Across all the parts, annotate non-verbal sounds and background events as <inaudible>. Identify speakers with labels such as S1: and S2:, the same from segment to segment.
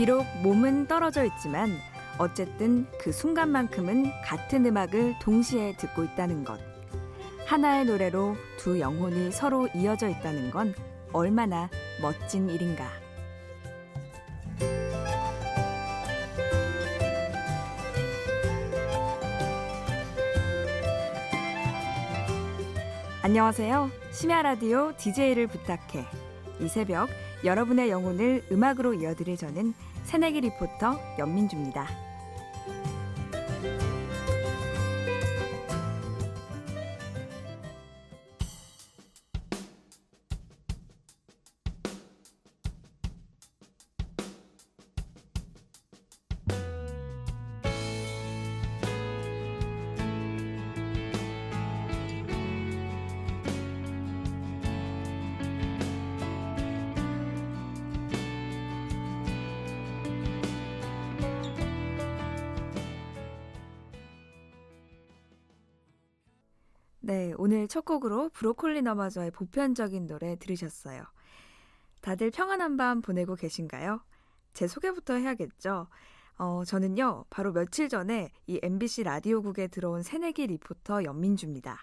S1: 비록 몸은 떨어져 있지만 어쨌든 그 순간만큼은 같은 음악을 동시에 듣고 있다는 것. 하나의 노래로 두 영혼이 서로 이어져 있다는 건 얼마나 멋진 일인가. 안녕하세요. 심야 라디오 DJ를 부탁해. 이 새벽 여러분의 영혼을 음악으로 이어드릴 저는 새내기 리포터 연민주입니다. 네, 오늘 첫 곡으로 브로콜리 너마저의 보편적인 노래 들으셨어요. 다들 평안한 밤 보내고 계신가요? 제 소개부터 해야겠죠. 어, 저는요, 바로 며칠 전에 이 MBC 라디오국에 들어온 새내기 리포터 염민주입니다.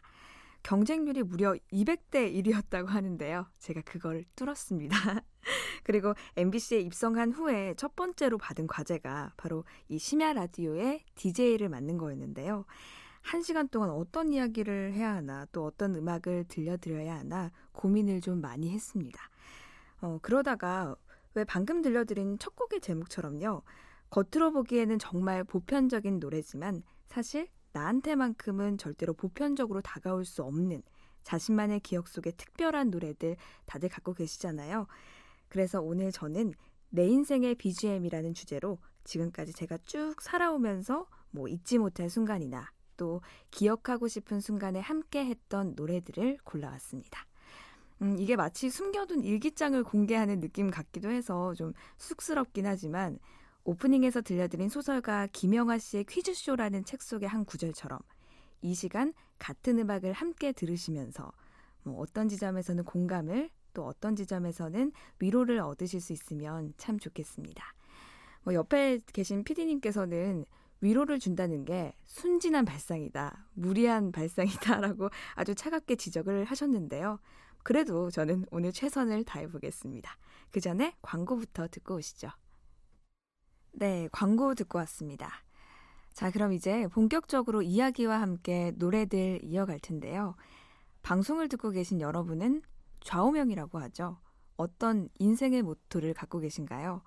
S1: 경쟁률이 무려 200대 1이었다고 하는데요. 제가 그걸 뚫었습니다. <laughs> 그리고 MBC에 입성한 후에 첫 번째로 받은 과제가 바로 이 심야 라디오의 DJ를 맡는 거였는데요. 한 시간 동안 어떤 이야기를 해야 하나, 또 어떤 음악을 들려드려야 하나 고민을 좀 많이 했습니다. 어, 그러다가 왜 방금 들려드린 첫 곡의 제목처럼요. 겉으로 보기에는 정말 보편적인 노래지만 사실 나한테만큼은 절대로 보편적으로 다가올 수 없는 자신만의 기억 속에 특별한 노래들 다들 갖고 계시잖아요. 그래서 오늘 저는 내 인생의 BGM이라는 주제로 지금까지 제가 쭉 살아오면서 뭐 잊지 못할 순간이나 또 기억하고 싶은 순간에 함께 했던 노래들을 골라왔습니다. 음, 이게 마치 숨겨둔 일기장을 공개하는 느낌 같기도 해서 좀 쑥스럽긴 하지만 오프닝에서 들려드린 소설가 김영하 씨의 퀴즈쇼라는 책 속의 한 구절처럼 이 시간 같은 음악을 함께 들으시면서 뭐 어떤 지점에서는 공감을 또 어떤 지점에서는 위로를 얻으실 수 있으면 참 좋겠습니다. 뭐 옆에 계신 피디님께서는 위로를 준다는 게 순진한 발상이다, 무리한 <laughs> 발상이다라고 아주 차갑게 지적을 하셨는데요. 그래도 저는 오늘 최선을 다해보겠습니다. 그 전에 광고부터 듣고 오시죠. 네, 광고 듣고 왔습니다. 자, 그럼 이제 본격적으로 이야기와 함께 노래들 이어갈 텐데요. 방송을 듣고 계신 여러분은 좌우명이라고 하죠. 어떤 인생의 모토를 갖고 계신가요?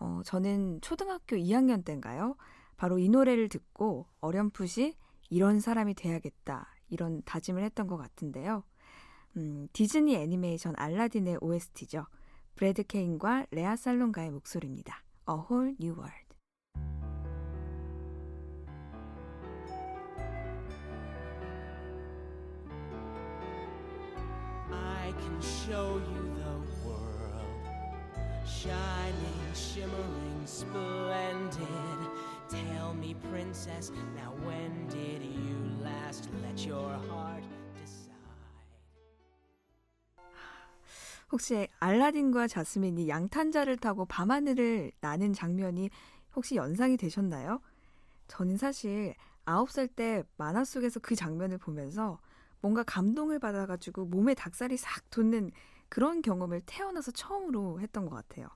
S1: 어, 저는 초등학교 2학년 때인가요? 바로 이 노래를 듣고 어렴풋이 이런 사람이 돼야겠다 이런 다짐을 했던 것 같은데요. 음, 디즈니 애니메이션 알라딘의 OST죠. 브래드 케인과 레아 살론가의 목소리입니다. A Whole New World. Tell me, princess, now when did you last let your heart decide? 혹시 알라딘과 자스민이 양탄자를 타고 밤하늘을 나는 장면이 혹시 연상이 되셨나요? 저는 사실 9살 때 만화 속에서 그 장면을 보면서 뭔가 감동을 받아가지고 몸에 닭살이 싹 돋는 그런 경험을 태어나서 처음으로 했던 것 같아요.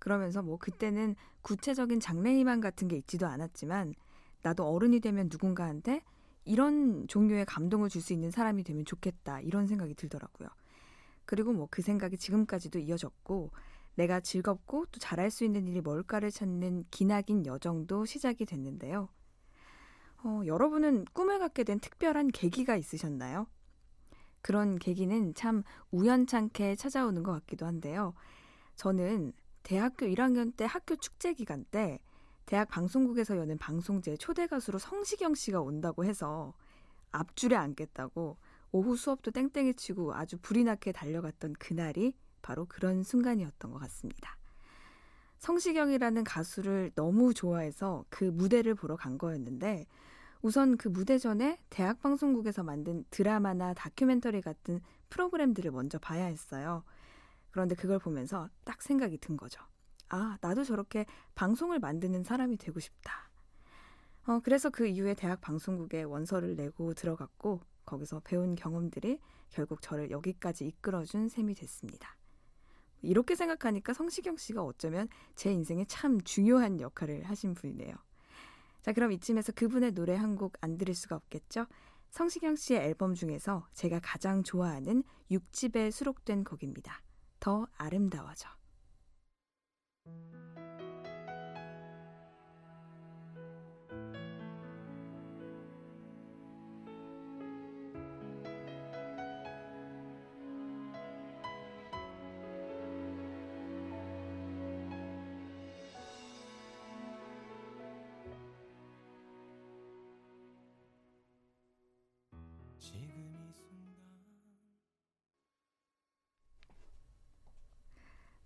S1: 그러면서 뭐 그때는 구체적인 장래희망 같은 게 있지도 않았지만 나도 어른이 되면 누군가한테 이런 종류의 감동을 줄 수 있는 사람이 되면 좋겠다 이런 생각이 들더라고요. 그리고 뭐 그 생각이 지금까지도 이어졌고 내가 즐겁고 또 잘할 수 있는 일이 뭘까를 찾는 기나긴 여정도 시작이 됐는데요. 어, 여러분은 꿈을 갖게 된 특별한 계기가 있으셨나요? 그런 계기는 참 우연찮게 찾아오는 것 같기도 한데요. 저는 대학교 1학년 때 학교 축제 기간 때 대학 방송국에서 여는 방송제 초대 가수로 성시경 씨가 온다고 해서 앞줄에 앉겠다고 오후 수업도 땡땡이 치고 아주 불이 나게 달려갔던 그날이 바로 그런 순간이었던 것 같습니다. 성시경이라는 가수를 너무 좋아해서 그 무대를 보러 간 거였는데 우선 그 무대 전에 대학 방송국에서 만든 드라마나 다큐멘터리 같은 프로그램들을 먼저 봐야 했어요. 그런데 그걸 보면서 딱 생각이 든 거죠. 아, 나도 저렇게 방송을 만드는 사람이 되고 싶다. 어, 그래서 그 이후에 대학 방송국에 원서를 내고 들어갔고, 거기서 배운 경험들이 결국 저를 여기까지 이끌어준 셈이 됐습니다. 이렇게 생각하니까 성시경 씨가 어쩌면 제 인생에 참 중요한 역할을 하신 분이네요. 자, 그럼 이쯤에서 그분의 노래 한 곡 안 들을 수가 없겠죠? 성시경 씨의 앨범 중에서 제가 가장 좋아하는 6집에 수록된 곡입니다. 더 아름다워져.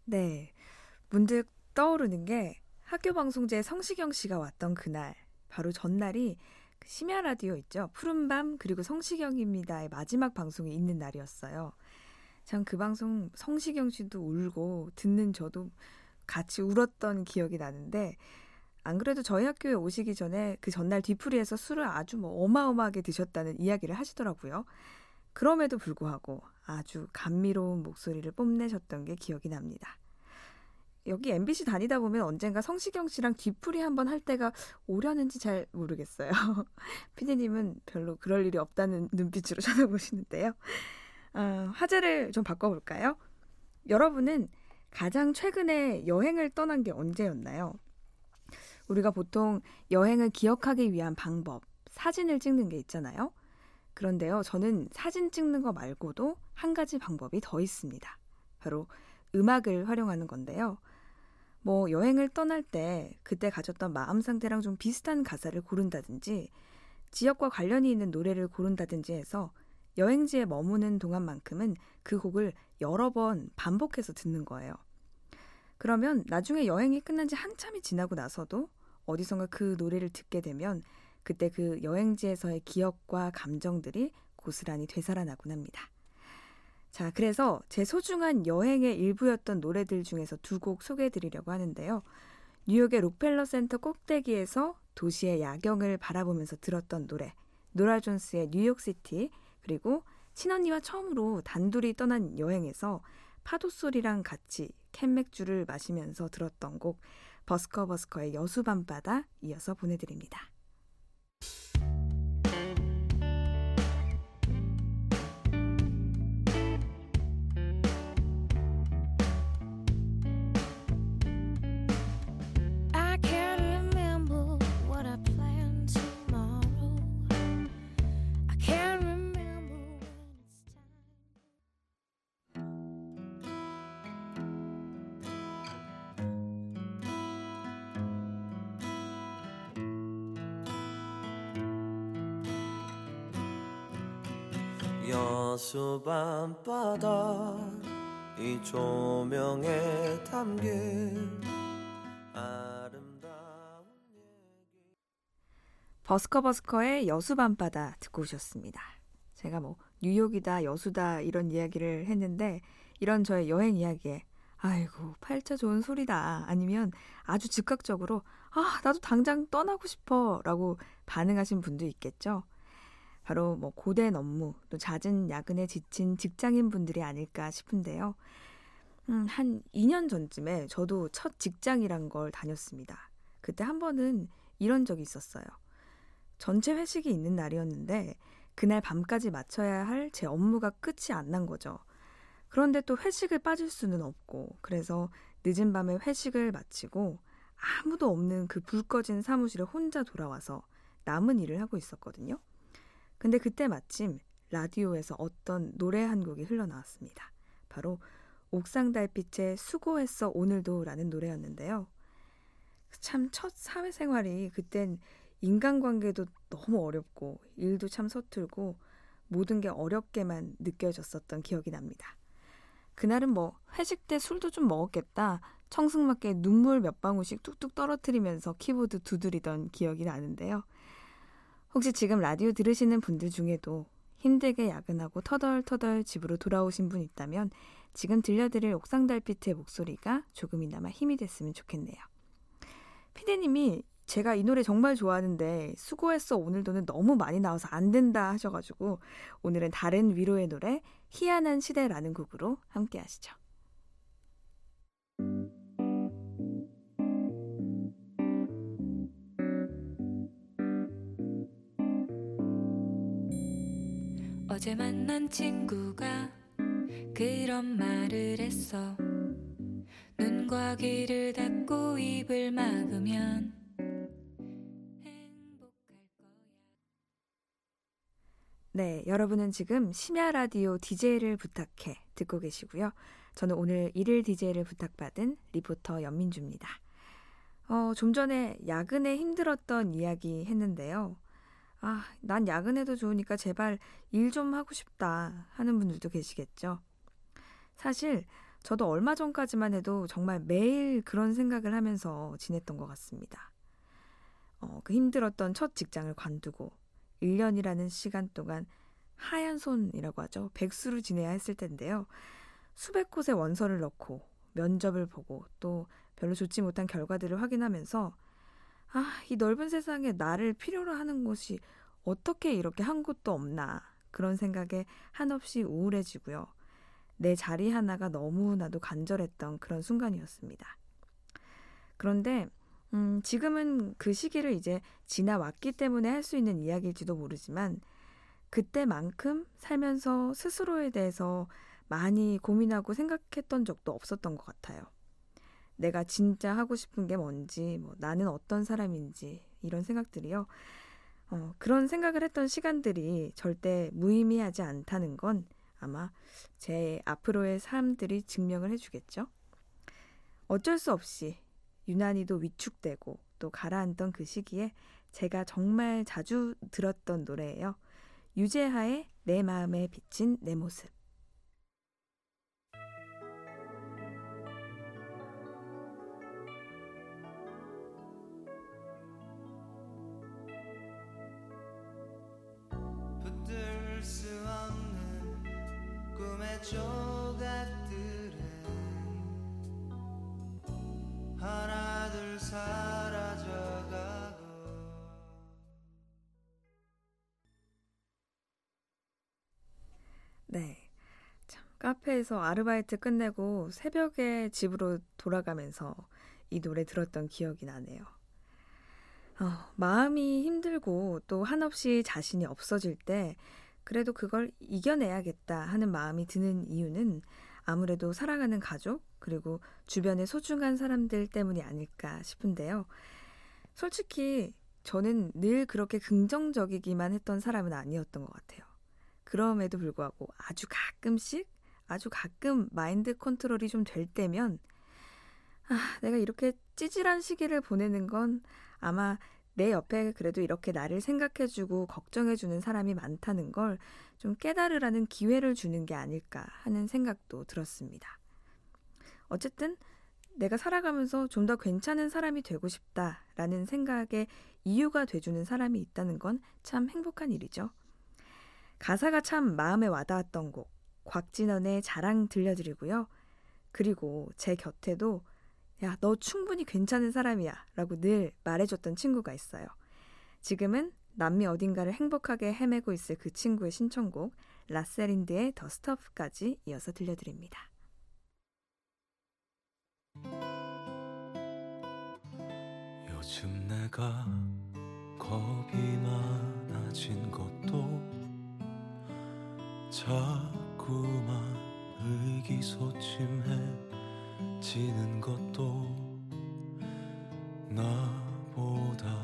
S1: 네. 문득 떠오르는 게 학교 방송제에 성시경 씨가 왔던 그날, 바로 전날이 그 심야 라디오 있죠. 푸른밤 그리고 성시경입니다의 마지막 방송이 있는 날이었어요. 참 그 방송 성시경 씨도 울고 듣는 저도 같이 울었던 기억이 나는데 안 그래도 저희 학교에 오시기 전에 그 전날 뒤풀이에서 술을 아주 뭐 어마어마하게 드셨다는 이야기를 하시더라고요. 그럼에도 불구하고 아주 감미로운 목소리를 뽐내셨던 게 기억이 납니다. 여기 MBC 다니다 보면 언젠가 성시경 씨랑 뒤풀이 한번 할 때가 오려는지 잘 모르겠어요. <laughs> 피디님은 별로 그럴 일이 없다는 눈빛으로 <laughs> 쳐다보시는데요. 어, 화제를 좀 바꿔볼까요? 여러분은 가장 최근에 여행을 떠난 게 언제였나요? 우리가 보통 여행을 기억하기 위한 방법, 사진을 찍는 게 있잖아요. 그런데요, 저는 사진 찍는 거 말고도 한 가지 방법이 더 있습니다. 바로 음악을 활용하는 건데요. 뭐 여행을 떠날 때 그때 가졌던 마음 상태랑 좀 비슷한 가사를 고른다든지 지역과 관련이 있는 노래를 고른다든지 해서 여행지에 머무는 동안만큼은 그 곡을 여러 번 반복해서 듣는 거예요. 그러면 나중에 여행이 끝난 지 한참이 지나고 나서도 어디선가 그 노래를 듣게 되면 그때 그 여행지에서의 기억과 감정들이 고스란히 되살아나곤 합니다. 자, 그래서 제 소중한 여행의 일부였던 노래들 중에서 두 곡 소개해 드리려고 하는데요. 뉴욕의 록펠러 센터 꼭대기에서 도시의 야경을 바라보면서 들었던 노래, 노라 존스의 New York City, 그리고 친언니와 처음으로 단둘이 떠난 여행에서 파도 소리랑 같이 캔맥주를 마시면서 들었던 곡 버스커 버스커의 여수 밤바다 이어서 보내드립니다. 여수 밤바다 이 조명에 담긴 아름다운 얘기 버스커버스커의 여수 밤바다 듣고 오셨습니다. 제가 뭐 뉴욕이다 여수다 이런 이야기를 했는데 이런 저의 여행 이야기에 아이고 팔자 좋은 소리다 아니면 아주 즉각적으로 아 나도 당장 떠나고 싶어 라고 반응하신 분도 있겠죠. 바로 뭐 고된 업무 또 잦은 야근에 지친 직장인 분들이 아닐까 싶은데요. 음, 한 2년 전쯤에 저도 첫 직장이란 걸 다녔습니다. 그때 한 번은 이런 적이 있었어요. 전체 회식이 있는 날이었는데 그날 밤까지 마쳐야 할 제 업무가 끝이 안 난 거죠. 그런데 또 회식을 빠질 수는 없고 그래서 늦은 밤에 회식을 마치고 아무도 없는 그 불 꺼진 사무실에 혼자 돌아와서 남은 일을 하고 있었거든요. 근데 그때 마침 라디오에서 어떤 노래 한 곡이 흘러나왔습니다. 바로 옥상 달빛의 수고했어 오늘도 라는 노래였는데요. 참 첫 사회생활이 그땐 인간관계도 너무 어렵고 일도 참 서툴고 모든 게 어렵게만 느껴졌었던 기억이 납니다. 그날은 뭐 회식 때 술도 좀 먹었겠다. 청승맞게 눈물 몇 방울씩 뚝뚝 떨어뜨리면서 키보드 두드리던 기억이 나는데요. 혹시 지금 라디오 들으시는 분들 중에도 힘들게 야근하고 터덜터덜 집으로 돌아오신 분 있다면 지금 들려드릴 옥상 달빛의 목소리가 조금이나마 힘이 됐으면 좋겠네요. 피디님이 제가 이 노래 정말 좋아하는데 수고했어 오늘도는 너무 많이 나와서 안 된다 하셔가지고 오늘은 다른 위로의 노래 희한한 시대라는 곡으로 함께 하시죠.
S2: 어제 만난 친구가 그런 말을 했어. 눈과 귀를 닫고 입을 막으면
S1: 네, 여러분은 지금 심야 라디오 DJ를 부탁해 듣고 계시고요. 저는 오늘 일일 DJ를 부탁받은 리포터 연민주입니다. 어, 좀 전에 야근에 힘들었던 이야기 했는데요. 아, 난 야근해도 좋으니까 제발 일 좀 하고 싶다 하는 분들도 계시겠죠. 사실 저도 얼마 전까지만 해도 정말 매일 그런 생각을 하면서 지냈던 것 같습니다. 어, 그 힘들었던 첫 직장을 관두고 1년이라는 시간 동안 하얀 손이라고 하죠. 백수로 지내야 했을 텐데요. 수백 곳의 원서를 넣고 면접을 보고 또 별로 좋지 못한 결과들을 확인하면서 아, 이 넓은 세상에 나를 필요로 하는 곳이 어떻게 이렇게 한 곳도 없나. 그런 생각에 한없이 우울해지고요. 내 자리 하나가 너무나도 간절했던 그런 순간이었습니다. 그런데, 음, 지금은 그 시기를 이제 지나왔기 때문에 할 수 있는 이야기일지도 모르지만, 그때만큼 살면서 스스로에 대해서 많이 고민하고 생각했던 적도 없었던 것 같아요. 내가 진짜 하고 싶은 게 뭔지, 뭐 나는 어떤 사람인지 이런 생각들이요. 어, 그런 생각을 했던 시간들이 절대 무의미하지 않다는 건 아마 제 앞으로의 삶들이 증명을 해주겠죠. 어쩔 수 없이 유난히도 위축되고 또 가라앉던 그 시기에 제가 정말 자주 들었던 노래예요. 유재하의 내 마음에 비친 내 모습. 조각들은 하나둘 사라져가고 네. 참, 카페에서 아르바이트 끝내고 새벽에 집으로 돌아가면서 이 노래 들었던 기억이 나네요. 어, 마음이 힘들고 또 한없이 자신이 없어질 때 그래도 그걸 이겨내야겠다 하는 마음이 드는 이유는 아무래도 사랑하는 가족, 그리고 주변의 소중한 사람들 때문이 아닐까 싶은데요. 솔직히 저는 늘 그렇게 긍정적이기만 했던 사람은 아니었던 것 같아요. 그럼에도 불구하고 아주 가끔씩, 아주 가끔 마인드 컨트롤이 좀 될 때면, 아, 내가 이렇게 찌질한 시기를 보내는 건 아마 내 옆에 그래도 이렇게 나를 생각해주고 걱정해주는 사람이 많다는 걸 좀 깨달으라는 기회를 주는 게 아닐까 하는 생각도 들었습니다. 어쨌든 내가 살아가면서 좀 더 괜찮은 사람이 되고 싶다라는 생각에 이유가 돼주는 사람이 있다는 건 참 행복한 일이죠. 가사가 참 마음에 와닿았던 곡, 곽진원의 자랑 들려드리고요. 그리고 제 곁에도 야, 너 충분히 괜찮은 사람이야. 라고 늘 말해줬던 친구가 있어요. 지금은 남미 어딘가를 행복하게 헤매고 있을 그 친구의 신청곡, 라세린드의 더 스터프까지 이어서 들려드립니다. 요즘 내가 겁이 많아진 것도 자꾸만 의기소침해 지는 것도 나보다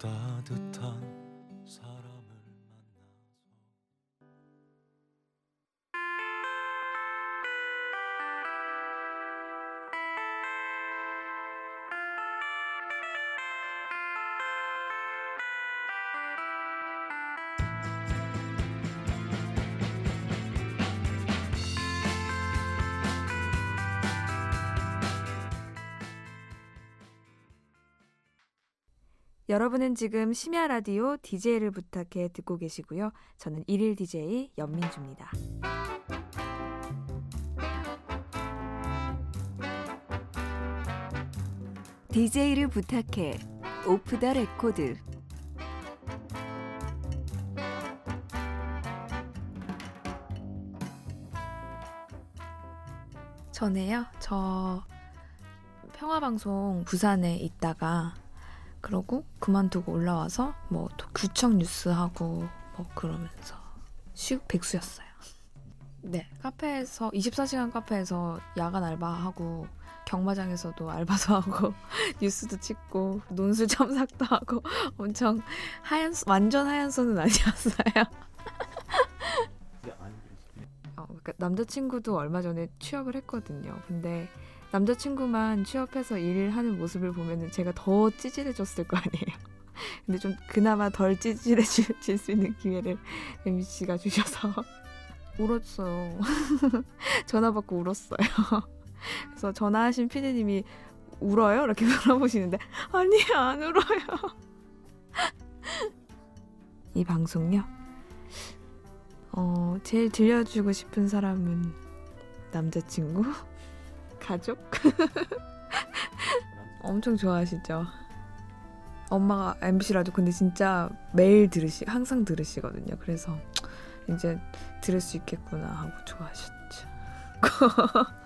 S1: 따뜻한 여러분은 지금 심야 라디오 DJ를 부탁해 듣고 계시고요. 저는 일일 DJ 염민주입니다.
S3: 디제이를 부탁해 오프 더 레코드
S1: 전에요. 저 평화방송 부산에 있다가 그러고 그만두고 올라와서 뭐 구청 뉴스 하고 뭐 그러면서 수육 백수였어요. <laughs> 네, 카페에서 24시간 카페에서 야간 알바하고 경마장에서도 알바도 하고 <laughs> 뉴스도 찍고 논술 첨삭도 하고 <laughs> 엄청 하얀 완전 하얀 손은 아니었어요. 어, 그러니까 남자친구도 얼마 전에 취업을 했거든요. 근데 남자친구만 취업해서 일하는 모습을 보면은 제가 더 찌질해졌을 거 아니에요. <laughs> 근데 좀 그나마 덜 찌질해질 수 있는 기회를 MC가 주셔서 <laughs> 울었어요. <laughs> 전화 받고 울었어요. 그래서 전화하신 피디님이 울어요? 이렇게 물어보시는데 아니 안 울어요. 이 방송요. 어 제일 들려주고 싶은 사람은 남자친구, 가족. <laughs> 엄청 좋아하시죠. 엄마가 MBC라도 근데 진짜 매일 들으시 항상 들으시거든요. 그래서 이제 들을 수 있겠구나 하고 좋아하셨죠. <laughs>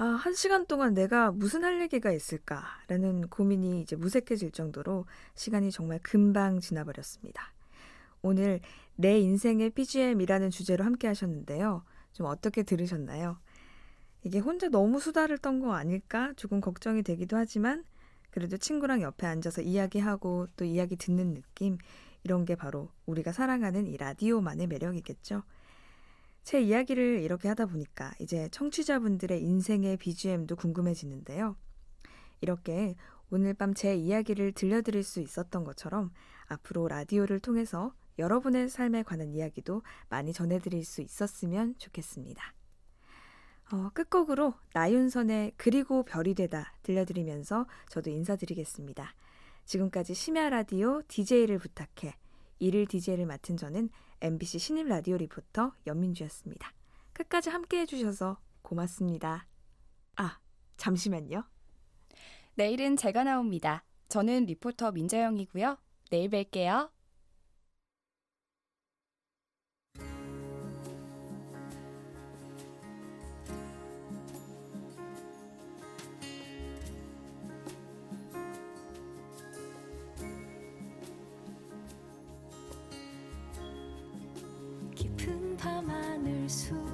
S1: 아, 한 시간 동안 내가 무슨 할 얘기가 있을까라는 고민이 이제 무색해질 정도로 시간이 정말 금방 지나버렸습니다. 오늘 내 인생의 BGM이라는 주제로 함께 하셨는데요. 좀 어떻게 들으셨나요? 이게 혼자 너무 수다를 떤 거 아닐까 조금 걱정이 되기도 하지만 그래도 친구랑 옆에 앉아서 이야기하고 또 이야기 듣는 느낌 이런 게 바로 우리가 사랑하는 이 라디오만의 매력이겠죠. 제 이야기를 이렇게 하다 보니까 이제 청취자분들의 인생의 BGM도 궁금해지는데요. 이렇게 오늘 밤 제 이야기를 들려드릴 수 있었던 것처럼 앞으로 라디오를 통해서 여러분의 삶에 관한 이야기도 많이 전해드릴 수 있었으면 좋겠습니다. 어, 끝곡으로 나윤선의 그리고 별이 되다 들려드리면서 저도 인사드리겠습니다. 지금까지 심야 라디오 DJ를 부탁해 일일 DJ를 맡은 저는 MBC 신입 라디오 리포터 연민주였습니다. 끝까지 함께 해주셔서 고맙습니다. 아, 잠시만요.
S4: 내일은 제가 나옵니다. 저는 리포터 민재영이고요. 내일 뵐게요. Jesus.